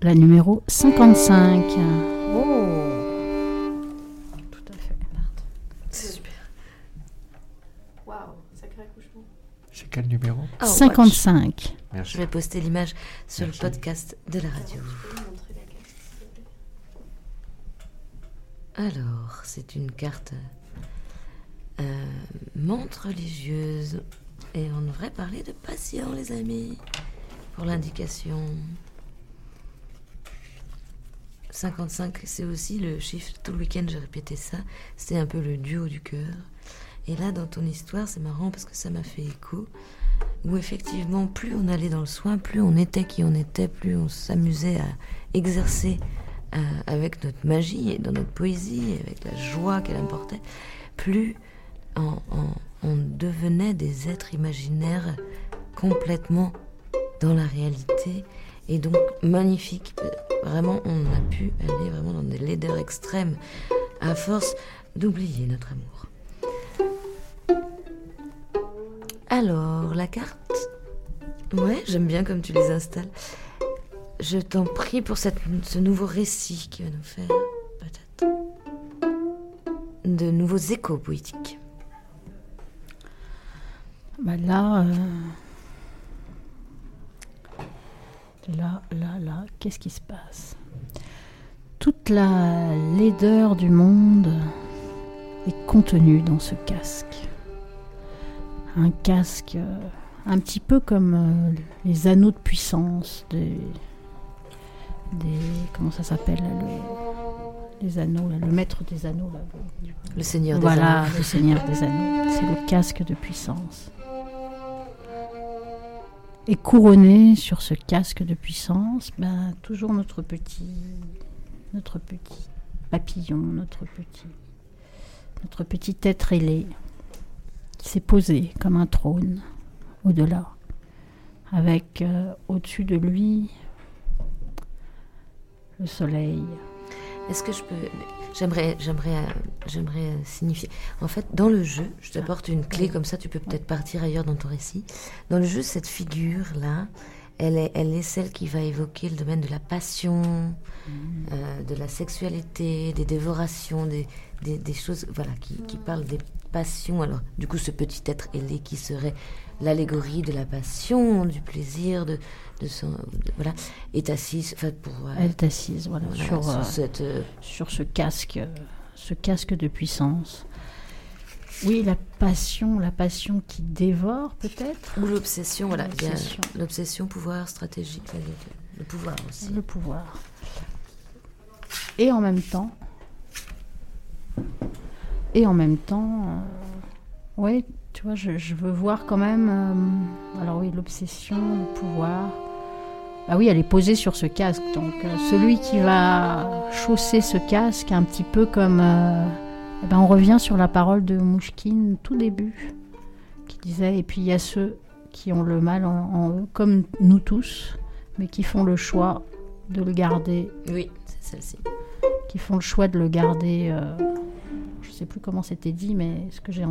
La numéro 55. Oh. Tout à fait. C'est super. Waouh, sacré accouchement. c'est quel numéro? Oh, watch. 55. Je Merci. vais poster l'image sur Merci. le podcast de la radio peux me montrer la carte s'il te plaît Alors, c'est une carte euh, montre religieuse. Et on devrait parler de patient, les amis, pour l'indication. 55, c'est aussi le chiffre, tout le week-end j'ai répété ça, c'était un peu le duo du cœur. Et là, dans ton histoire, c'est marrant parce que ça m'a fait écho, où effectivement, plus on allait dans le soin, plus on était qui on était, plus on s'amusait à exercer euh, avec notre magie et dans notre poésie, avec la joie qu'elle importait, plus on, devenait des êtres imaginaires complètement dans la réalité et donc magnifique. Vraiment, on a pu aller vraiment dans des laideurs extrêmes à force d'oublier notre amour. Alors, la carte. Ouais, j'aime bien comme tu les installes. Je t'en prie pour ce nouveau récit qui va nous faire, peut-être, de nouveaux échos poétiques. Bah là, euh, là, là, là, qu'est-ce qui se passe? Toute la laideur du monde est contenue dans ce casque. Un casque euh, un petit peu comme euh, les anneaux de puissance des, des comment ça s'appelle le- les anneaux, là, le maître des anneaux. Là, le- Le Seigneur des voilà, Anneaux. le Seigneur des Anneaux. C'est le casque de puissance. Et couronné sur ce casque de puissance, ben, toujours notre petit, notre petit papillon, notre petit, notre petit être ailé, qui s'est posé comme un trône au-delà, avec euh, au-dessus de lui le soleil. Est-ce que je peux. J'aimerais, j'aimerais, j'aimerais signifier. En fait, dans le jeu, je t'apporte une clé, comme ça tu peux peut-être partir ailleurs dans ton récit. Dans le jeu, cette figure-là, elle est, elle est celle qui va évoquer le domaine de la passion, euh, de la sexualité, des dévorations, des, des, des choses voilà, qui, qui parlent des passions. Alors, du coup, ce petit être ailé qui serait l'allégorie de la passion, du plaisir, de, de son. de- voilà, est assise. Enfin, pour. euh, Elle est assise, voilà, voilà, sur, sur euh, cette. euh, sur ce casque, ce casque de puissance. Oui, la passion, la passion qui dévore peut-être. Ou l'obsession, voilà. L'obsession. Pouvoir, le- le pouvoir aussi. Le pouvoir. Et en même temps, et en même temps, euh, ouais, tu vois, je, je veux voir quand même. euh, alors oui, l'obsession, le pouvoir. Bah oui, elle est posée sur ce casque. Donc euh, celui qui va chausser ce casque, un petit peu comme. euh, eh ben, on revient sur la parole de Mouchkine tout début, qui disait et puis il y a ceux qui ont le mal en, en eux, comme nous tous, mais qui font le choix de le garder, Oui, c'est celle-ci. qui font le choix de le garder. euh, je sais plus comment c'était dit, mais ce que j'ai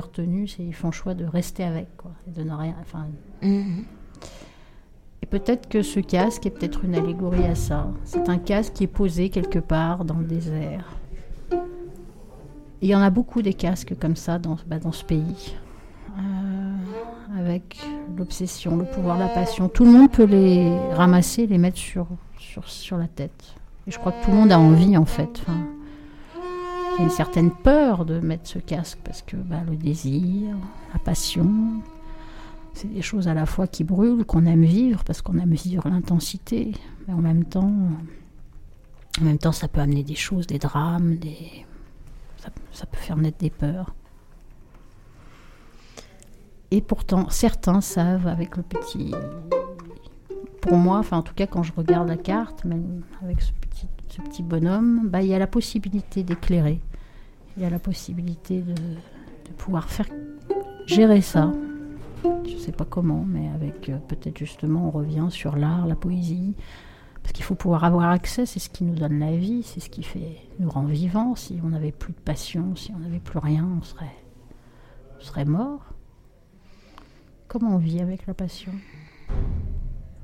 retenu, c'est ils font le choix de rester avec, quoi, et de ne rien. Enfin, Mhm. Peut-être que ce casque est peut-être une allégorie à ça. C'est un casque qui est posé quelque part dans le désert. Il y en a beaucoup des casques comme ça dans, bah, ce pays. Euh, avec l'obsession, le pouvoir, la passion. Tout le monde peut les ramasser, les mettre sur, la tête. Et je crois que tout le monde a envie en fait. Il y a une certaine peur de mettre ce casque parce que bah, le désir, la passion, c'est des choses à la fois qui brûlent, qu'on aime vivre, parce qu'on aime vivre l'intensité, mais en même temps, en même temps, ça peut amener des choses, des drames, des... Ça, peut faire naître des peurs. Et pourtant, certains savent avec le petit... Pour moi, enfin en tout cas quand je regarde la carte, même avec ce petit, ce petit bonhomme, bah, il y a la possibilité d'éclairer. Il y a la possibilité de pouvoir faire gérer ça, je sais pas comment, mais avec euh, peut-être justement on revient sur l'art, la poésie, parce qu'il faut pouvoir avoir accès, c'est ce qui nous donne la vie, c'est ce qui fait nous rend vivants. Si on n'avait plus de passion, si on n'avait plus rien, on serait, on serait mort. Comment on vit avec la passion?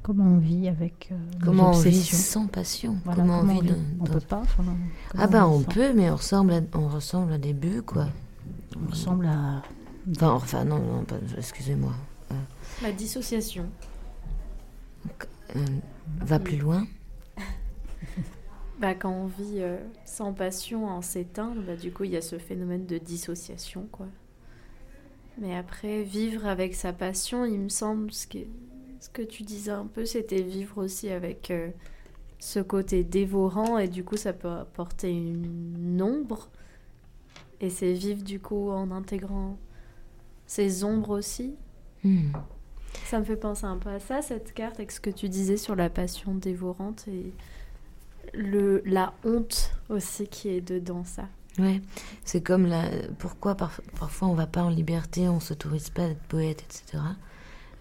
Comment on vit avec euh, nos Comment on vit sans passion? Voilà, Comment on vit vit? dans- On peut pas. enfin, Ah bah vit on peut, mais on ressemble à, on ressemble à des bœufs, quoi. On ressemble à Enfin, enfin non, excusez-moi. La dissociation. Euh, va plus loin. [LAUGHS] Bah, quand on vit euh, sans passion, en s'éteindre, bah, du coup, il y a ce phénomène de dissociation, quoi. Mais après, vivre avec sa passion, il me semble, ce que, ce que tu disais un peu, c'était vivre aussi avec euh, ce côté dévorant, et du coup, ça peut apporter une ombre. Et c'est vivre, du coup, en intégrant ces ombres aussi. Hmm. Ça me fait penser un peu à ça, cette carte, avec ce que tu disais sur la passion dévorante et le, la honte aussi qui est dedans, ça. Ouais, c'est comme la. Pourquoi par- parfois on va pas en liberté, on s'autorise pas d'être poète, etc.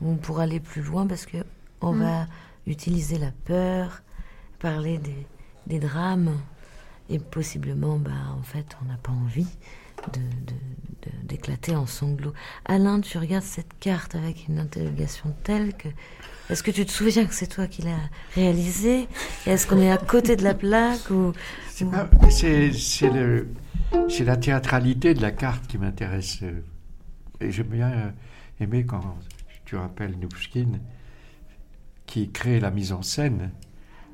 Ou pour aller plus loin, parce que on Mm. va utiliser la peur, parler des, des drames, et possiblement, bah, en fait, on n'a pas envie de, de- de- d'éclater en sanglots. Alain, tu regardes cette carte avec une interrogation telle que. Est-ce que tu te souviens que c'est toi qui l'as réalisée Et Est-ce qu'on est à côté de la plaque ou... C'est pas- c'est- c'est le- c'est la théâtralité de la carte qui m'intéresse. Et j'ai bien euh, aimé quand tu rappelles Nouchkine, qui crée la mise en scène,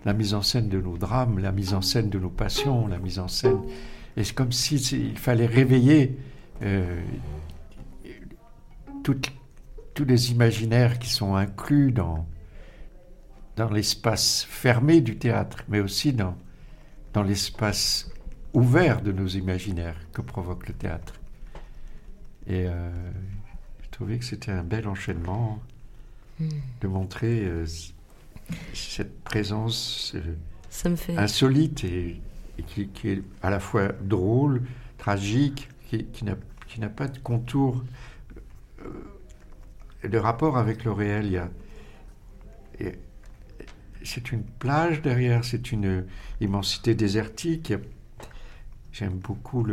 la mise en scène de nos drames, la mise en scène de nos passions, la mise en scène. Et c'est comme si c'est- il fallait réveiller euh, tous les imaginaires qui sont inclus dans, dans l'espace fermé du théâtre, mais aussi dans, dans l'espace ouvert de nos imaginaires que provoque le théâtre. Et euh, je trouvais que c'était un bel enchaînement Hmm. de montrer euh, cette présence euh, Ça me fait... insolite et, qui, est à la fois drôle, tragique, qui, n'a pas de contour euh, de rapport avec le réel. C'est une plage derrière, c'est une immensité désertique. J'aime beaucoup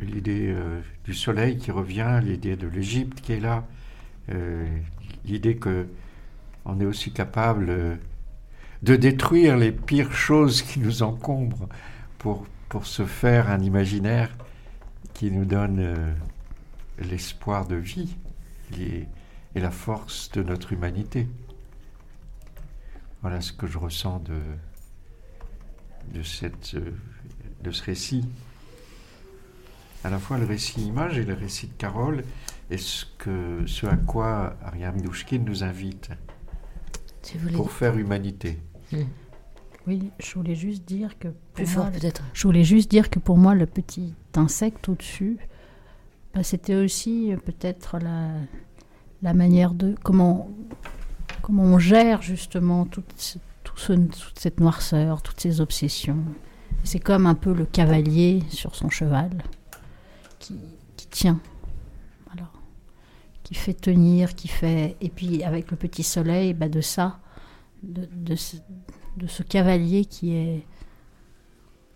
l'idée euh, du soleil qui revient, l'idée de l'Égypte qui est là, euh, l'idée que on est aussi capable de détruire les pires choses qui nous encombrent pour, pour se faire un imaginaire qui nous donne euh, l'espoir de vie et, et la force de notre humanité. Voilà ce que je ressens de, de, cette, euh, de ce récit. À la fois le récit image et le récit de Carole et ce, que, ce à quoi Ariane Douchkin nous invite pour faire humanité. Hmm. Oui, je voulais juste dire que. Plus pour fort moi, peut-être. Je voulais juste dire que pour moi, le petit insecte au-dessus, bah, c'était aussi euh, peut-être la, la manière de. Comment, comment on gère justement toute, ce- tout ce- toute cette noirceur, toutes ces obsessions. C'est comme un peu le cavalier sur son cheval qui, qui tient. Voilà. Qui fait tenir, qui fait. Et puis avec le petit soleil, bah, de ça, de, de ce, de ce cavalier qui est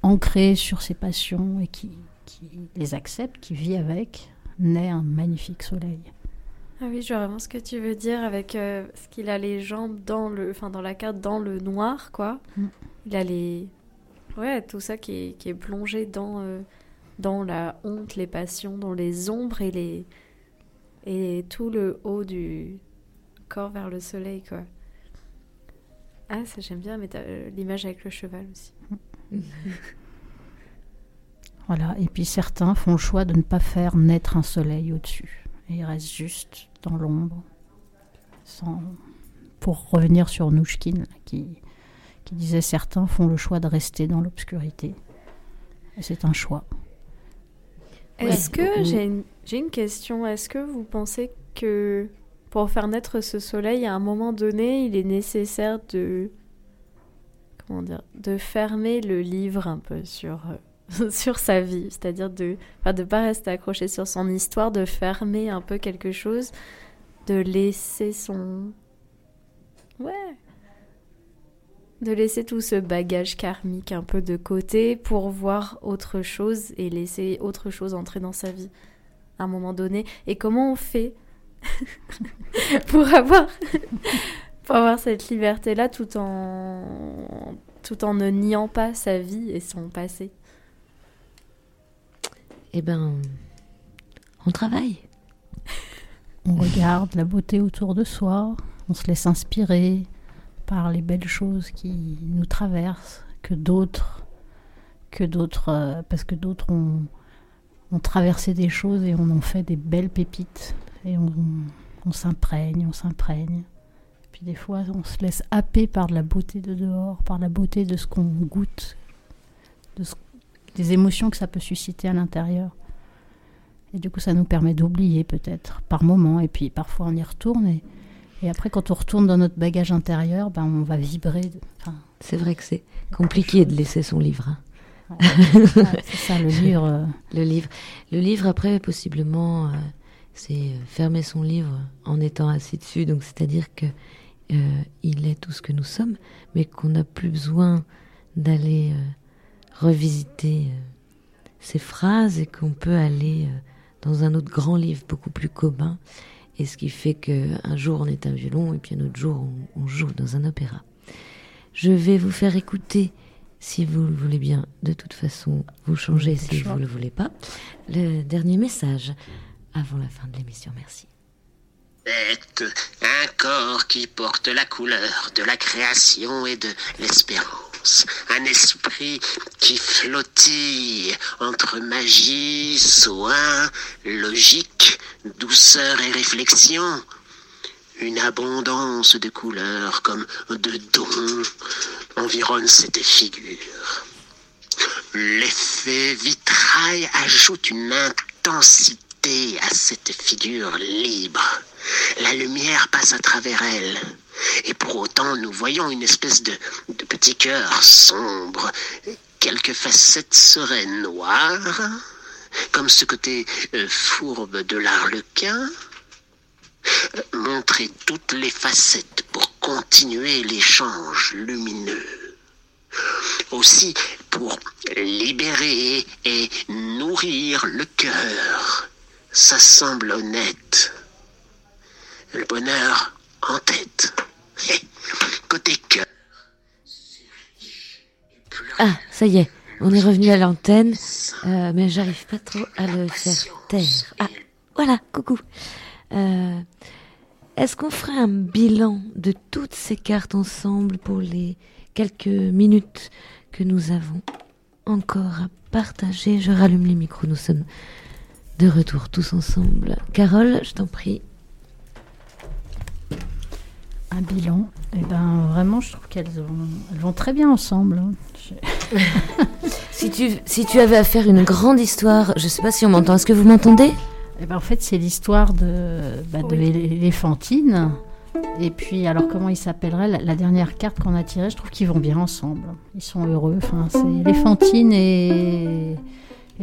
ancré sur ses passions et qui, qui les accepte, qui vit avec, naît un magnifique soleil. Ah oui, je vois vraiment ce que tu veux dire avec euh, ce qu'il a les jambes dans le, enfin dans la carte dans le noir, quoi. Mm. Il a les, ouais, tout ça qui est, qui est plongé dans euh, dans la honte, les passions, dans les ombres et les et tout le haut du corps vers le soleil, quoi. Ah, ça j'aime bien, mais euh, l'image avec le cheval aussi. [LAUGHS] Voilà. Et puis certains font le choix de ne pas faire naître un soleil au-dessus. Et ils restent juste dans l'ombre. Sans... Pour revenir sur Nouchkine, qui, qui disait certains font le choix de rester dans l'obscurité. Et c'est un choix. Est-ce Ouais. que Ou- j'ai une, j'ai une question Est-ce que vous pensez que pour faire naître ce soleil, à un moment donné, il est nécessaire de comment dire de fermer le livre un peu sur euh, [LAUGHS] sur sa vie, c'est-à-dire de enfin, de pas rester accroché sur son histoire, de fermer un peu quelque chose, de laisser son ouais de laisser tout ce bagage karmique un peu de côté pour voir autre chose et laisser autre chose entrer dans sa vie à un moment donné. Et comment on fait [LAUGHS] pour avoir [LAUGHS] pour avoir cette liberté là tout en tout en ne niant pas sa vie et son passé. Eh ben, on travaille. [LAUGHS] On regarde la beauté autour de soi, on se laisse inspirer par les belles choses qui nous traversent, que d'autres, que d'autres, euh, parce que d'autres ont, ont traversé des choses et on en fait des belles pépites. Et on, on s'imprègne, on s'imprègne. Puis des fois, on se laisse happer par la beauté de dehors, par la beauté de ce qu'on goûte, de ce- des émotions que ça peut susciter à l'intérieur. Et du coup, ça nous permet d'oublier peut-être par moment. Et puis parfois, on y retourne. Et, et après, quand on retourne dans notre bagage intérieur, ben, on va vibrer. de- Enfin, C'est vrai que c'est compliqué de laisser son livre. hein. ouais, c'est ça, le [LAUGHS] livre. euh, Le livre, le livre après, possiblement, euh, c'est euh, fermer son livre en étant assis dessus. Donc, c'est-à-dire que euh, il est tout ce que nous sommes, mais qu'on n'a plus besoin d'aller euh, revisiter euh, ces phrases et qu'on peut aller dans un autre grand livre beaucoup plus commun. Et ce qui fait que un jour on est un violon et puis un autre jour on, on joue dans un opéra. Je vais vous faire écouter, si vous le voulez bien. De toute façon, vous changez si vous le voulez pas. Le dernier message avant la fin de l'émission. Merci. Bête, un corps qui porte la couleur de la création et de l'espérance. Un esprit qui flottille entre magie, soin, logique, douceur et réflexion. Une abondance de couleurs comme de dons environne cette figure. L'effet vitrail ajoute une intensité à cette figure libre. La lumière passe à travers elle. Et pour autant, nous voyons une espèce de, petit cœur sombre. Quelques facettes seraient noires, comme ce côté euh, fourbe de l'arlequin. Euh, Montrer toutes les facettes pour continuer l'échange lumineux. Aussi pour libérer et nourrir le cœur. Ça semble honnête. Le bonheur en tête. [LAUGHS] Côté cœur. Ah, ça y est, on est revenu à l'antenne, euh, mais j'arrive pas trop à le faire taire. Ah, voilà, coucou. Euh, Est-ce qu'on ferait un bilan de toutes ces cartes ensemble pour les quelques minutes que nous avons encore à partager? Je rallume les micros, nous sommes de retour tous ensemble. Carole, je t'en prie. Un bilan. Et ben vraiment, je trouve qu'elles vont, elles vont très bien ensemble. hein. Je- [LAUGHS] Si tu, si tu avais à faire une grande histoire, je sais pas si on m'entend, est-ce que vous m'entendez? Eh ben, en fait, c'est l'histoire de, bah, de Oui. l'éléphantine. Et puis, alors, comment il s'appellerait? La, la dernière carte qu'on a tirée, je trouve qu'ils vont bien ensemble. Ils sont heureux. Enfin, c'est éléphantine et,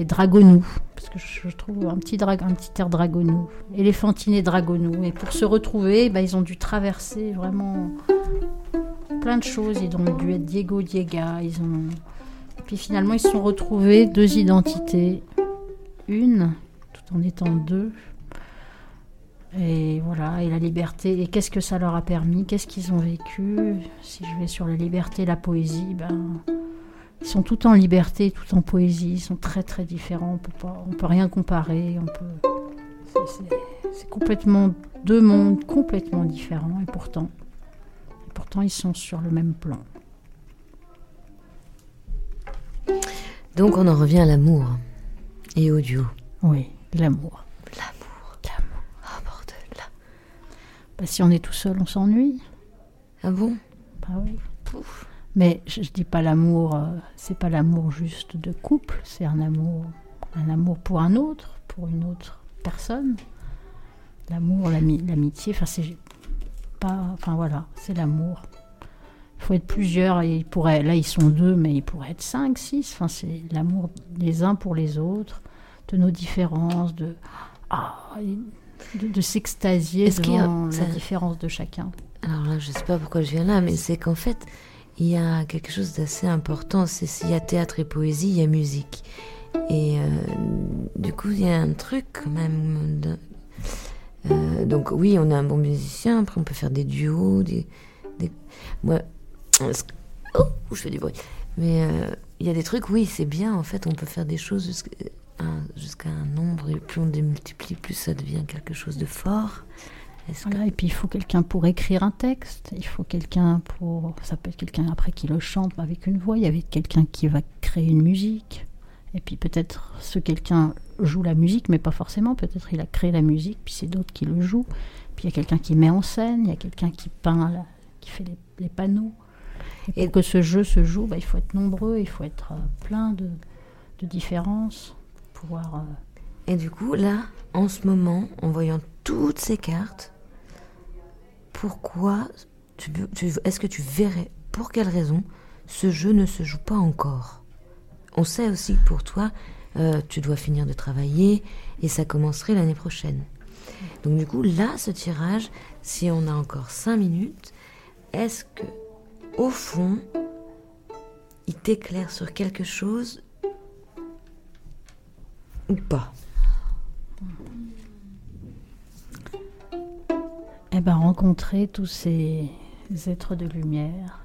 dragonou. Parce que je, trouve un petit, dra- un air dragonou. Éléphantine et dragonou. Et pour se retrouver, bah, ils ont dû traverser vraiment plein de choses. Ils ont dû être Diego, Diega. Ils ont... Puis finalement, ils se sont retrouvés deux identités. Une tout en étant deux. Et voilà, et la liberté, et qu'est-ce que ça leur a permis, qu'est-ce qu'ils ont vécu? Si je vais sur la liberté, la poésie, ben, ils sont tout en liberté, tout en poésie, ils sont très très différents, on peut pas, on peut rien comparer, on peut, c'est- complètement deux mondes complètement différents, et pourtant, et pourtant ils sont sur le même plan. Donc on en revient à l'amour et au duo. Oui, l'amour. L'amour. L'amour. Ah bordel, là. Bah, si on est tout seul, on s'ennuie. Ah bon? Bah oui. Mais je, je dis pas l'amour, euh, c'est pas l'amour juste de couple, c'est un amour, un amour pour un autre, pour une autre personne. L'amour, l'ami- l'amitié, enfin c'est pas, enfin voilà, c'est l'amour. Il faut être plusieurs et il pourrait, là ils sont deux, mais ils pourraient être cinq, six. Enfin c'est l'amour des uns pour les autres, de nos différences, de ah, de, de s'extasier y a- devant la ça- différence de chacun. Alors là, je sais pas pourquoi je viens là, mais c'est qu'en fait, il y a quelque chose d'assez important. C'est s'il y a théâtre et poésie, il y a musique. Et euh, du coup, il y a un truc quand même. euh, donc oui, on a un bon musicien. Après, on peut faire des duos, des. des- Moi, oh, je fais du bruit. Mais euh, il y a des trucs. Oui, c'est bien. En fait, on peut faire des choses jusqu'à un nombre. Et plus on démultiplie, plus ça devient quelque chose de fort. Voilà, et puis il faut quelqu'un pour écrire un texte, il faut quelqu'un pour. Ça peut être quelqu'un après qui le chante avec une voix, il y avait quelqu'un qui va créer une musique, et puis peut-être ce quelqu'un joue la musique, mais pas forcément, peut-être il a créé la musique, puis c'est d'autres qui le jouent, puis il y a quelqu'un qui met en scène, il y a quelqu'un qui peint, la- qui fait les, les panneaux. Et pour que ce jeu se joue, bah, il faut être nombreux, il faut être euh, plein de, de différences, pouvoir. euh, Et du coup, là, en ce moment, en voyant toutes ces cartes, pourquoi, est-ce que tu verrais, pour quelle raison, ce jeu ne se joue pas encore? On sait aussi que pour toi, euh, tu dois finir de travailler et ça commencerait l'année prochaine. Donc du coup, là, ce tirage, si on a encore cinq minutes, est-ce que, au fond, il t'éclaire sur quelque chose ou pas? Eh ben, rencontrer tous ces êtres de lumière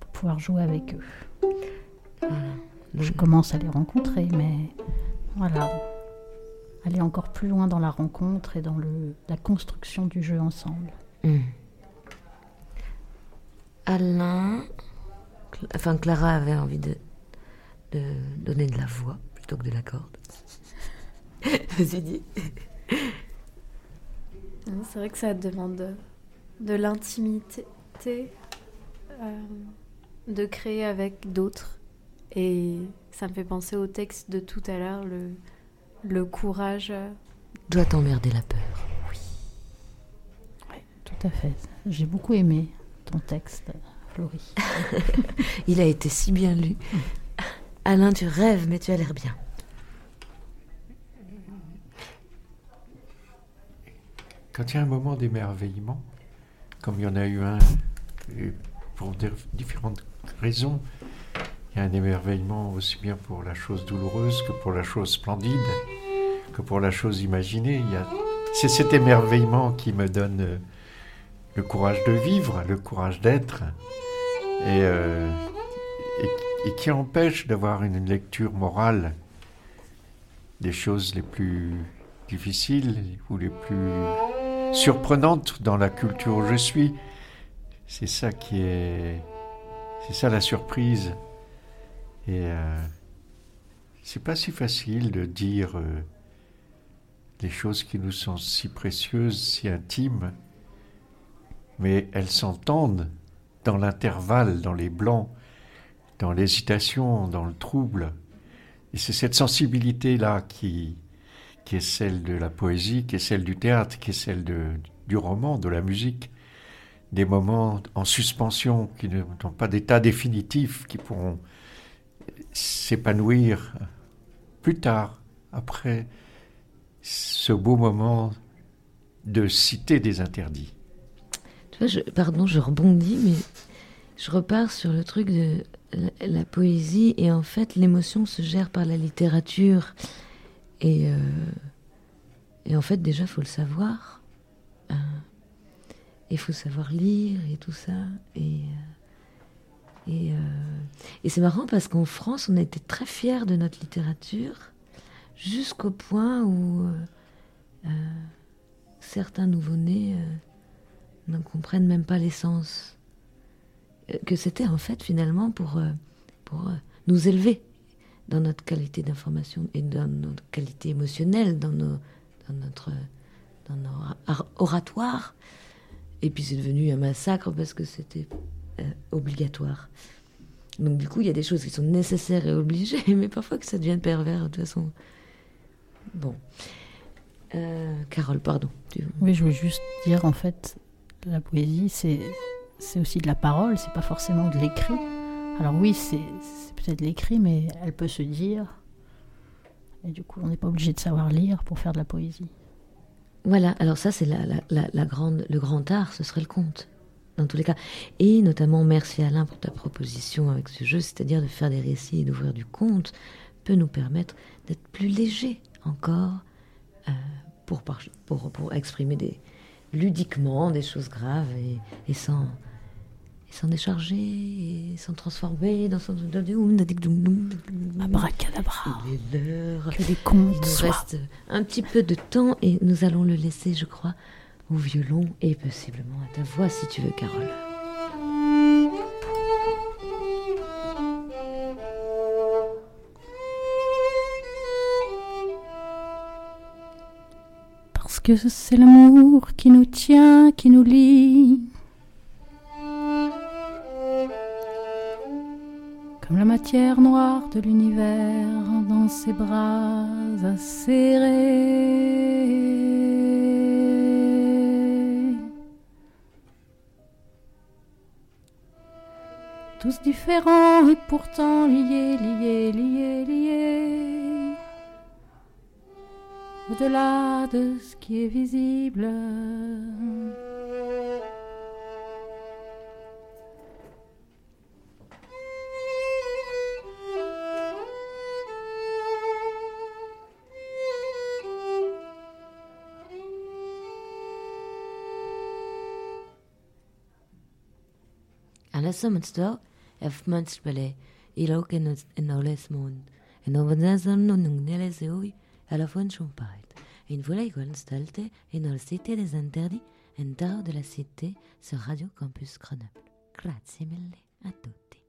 pour pouvoir jouer avec eux. Je commence à les rencontrer, mais voilà. Aller encore plus loin dans la rencontre et dans le, la construction du jeu ensemble. Hmm. Alain, enfin Clara avait envie de, de donner de la voix plutôt que de la corde. [LAUGHS] Vas-y, dis. C'est vrai que ça demande de, l'intimité, euh, de créer avec d'autres. Et ça me fait penser au texte de tout à l'heure, le, le courage. Doit t'emmerder la peur. Tout à fait. J'ai beaucoup aimé ton texte, Florie. [LAUGHS] Il a été si bien lu. Alain, tu rêves, mais tu as l'air bien. Quand il y a un moment d'émerveillement, comme il y en a eu un, pour différentes raisons, il y a un émerveillement aussi bien pour la chose douloureuse que pour la chose splendide, que pour la chose imaginée. C'est cet émerveillement qui me donne euh, le courage de vivre, le courage d'être, euh, et qui empêche d'avoir une lecture morale des choses les plus difficiles ou les plus surprenantes dans la culture où je suis. C'est ça qui est. C'est ça la surprise. Et euh, c'est pas si facile de dire euh, les choses qui nous sont si précieuses, si intimes, mais elles s'entendent dans l'intervalle, dans les blancs, dans l'hésitation, dans le trouble. Et c'est cette sensibilité-là qui, qui est celle de la poésie, qui est celle du théâtre, qui est celle du roman, de la musique. Des moments en suspension qui n'ont pas d'état définitif, qui pourront s'épanouir plus tard, après ce beau moment de cité des interdits. Tu vois, pardon, je rebondis, mais je repars sur le truc de la poésie et en fait l'émotion se gère par la littérature et, euh, et en fait déjà faut le savoir. Il euh, faut savoir lire et tout ça et euh, euh, et c'est marrant parce qu'en France, on a été très fiers de notre littérature jusqu'au point où certains nouveau-nés ne comprennent même pas l'essence. Que c'était en fait finalement pour, nous élever dans notre qualité d'information et dans notre qualité émotionnelle, dans, nos, dans notre dans nos or- oratoires. Et puis c'est devenu un massacre parce que c'était euh, obligatoire. Donc du coup, il y a des choses qui sont nécessaires et obligées, [LAUGHS] mais parfois que ça devienne pervers de toute façon. Bon. Euh, Carole, pardon. tu- Oui, je voulais juste dire, en fait, la poésie, c'est c'est aussi de la parole, c'est pas forcément de l'écrit. Alors oui, c'est peut-être l'écrit, mais elle peut se dire. Et du coup, on n'est pas obligé de savoir lire pour faire de la poésie. Voilà, alors ça c'est le grand art, ce serait le conte, dans tous les cas. Et notamment, merci Alain pour ta proposition avec ce jeu, c'est-à-dire de faire des récits et d'ouvrir du conte, peut nous permettre d'être plus légers encore euh, pour, pour, pour exprimer ludiquement des choses graves et sans, et sans décharger et sans transformer dans son... Abracadabra. Il est l'heure. Que Il contes nous soient. reste un petit peu de temps et nous allons le laisser, je crois, au violon et possiblement à ta voix si tu veux, Carole. Parce que c'est l'amour qui nous tient, qui nous lie. Matière noire de l'univers dans ses bras acérés. Tous différents et pourtant liés, liés, liés, liés au-delà de ce qui est visible. Alla sommerstår er mønstbele i loken en olesmond. En overnazen no nungnele zeoi alla fon chompait. Une vola igual stalte et dans la cité des interdits, un tard de la cité sur Radio Campus Grenoble. Grazie mille a tutti.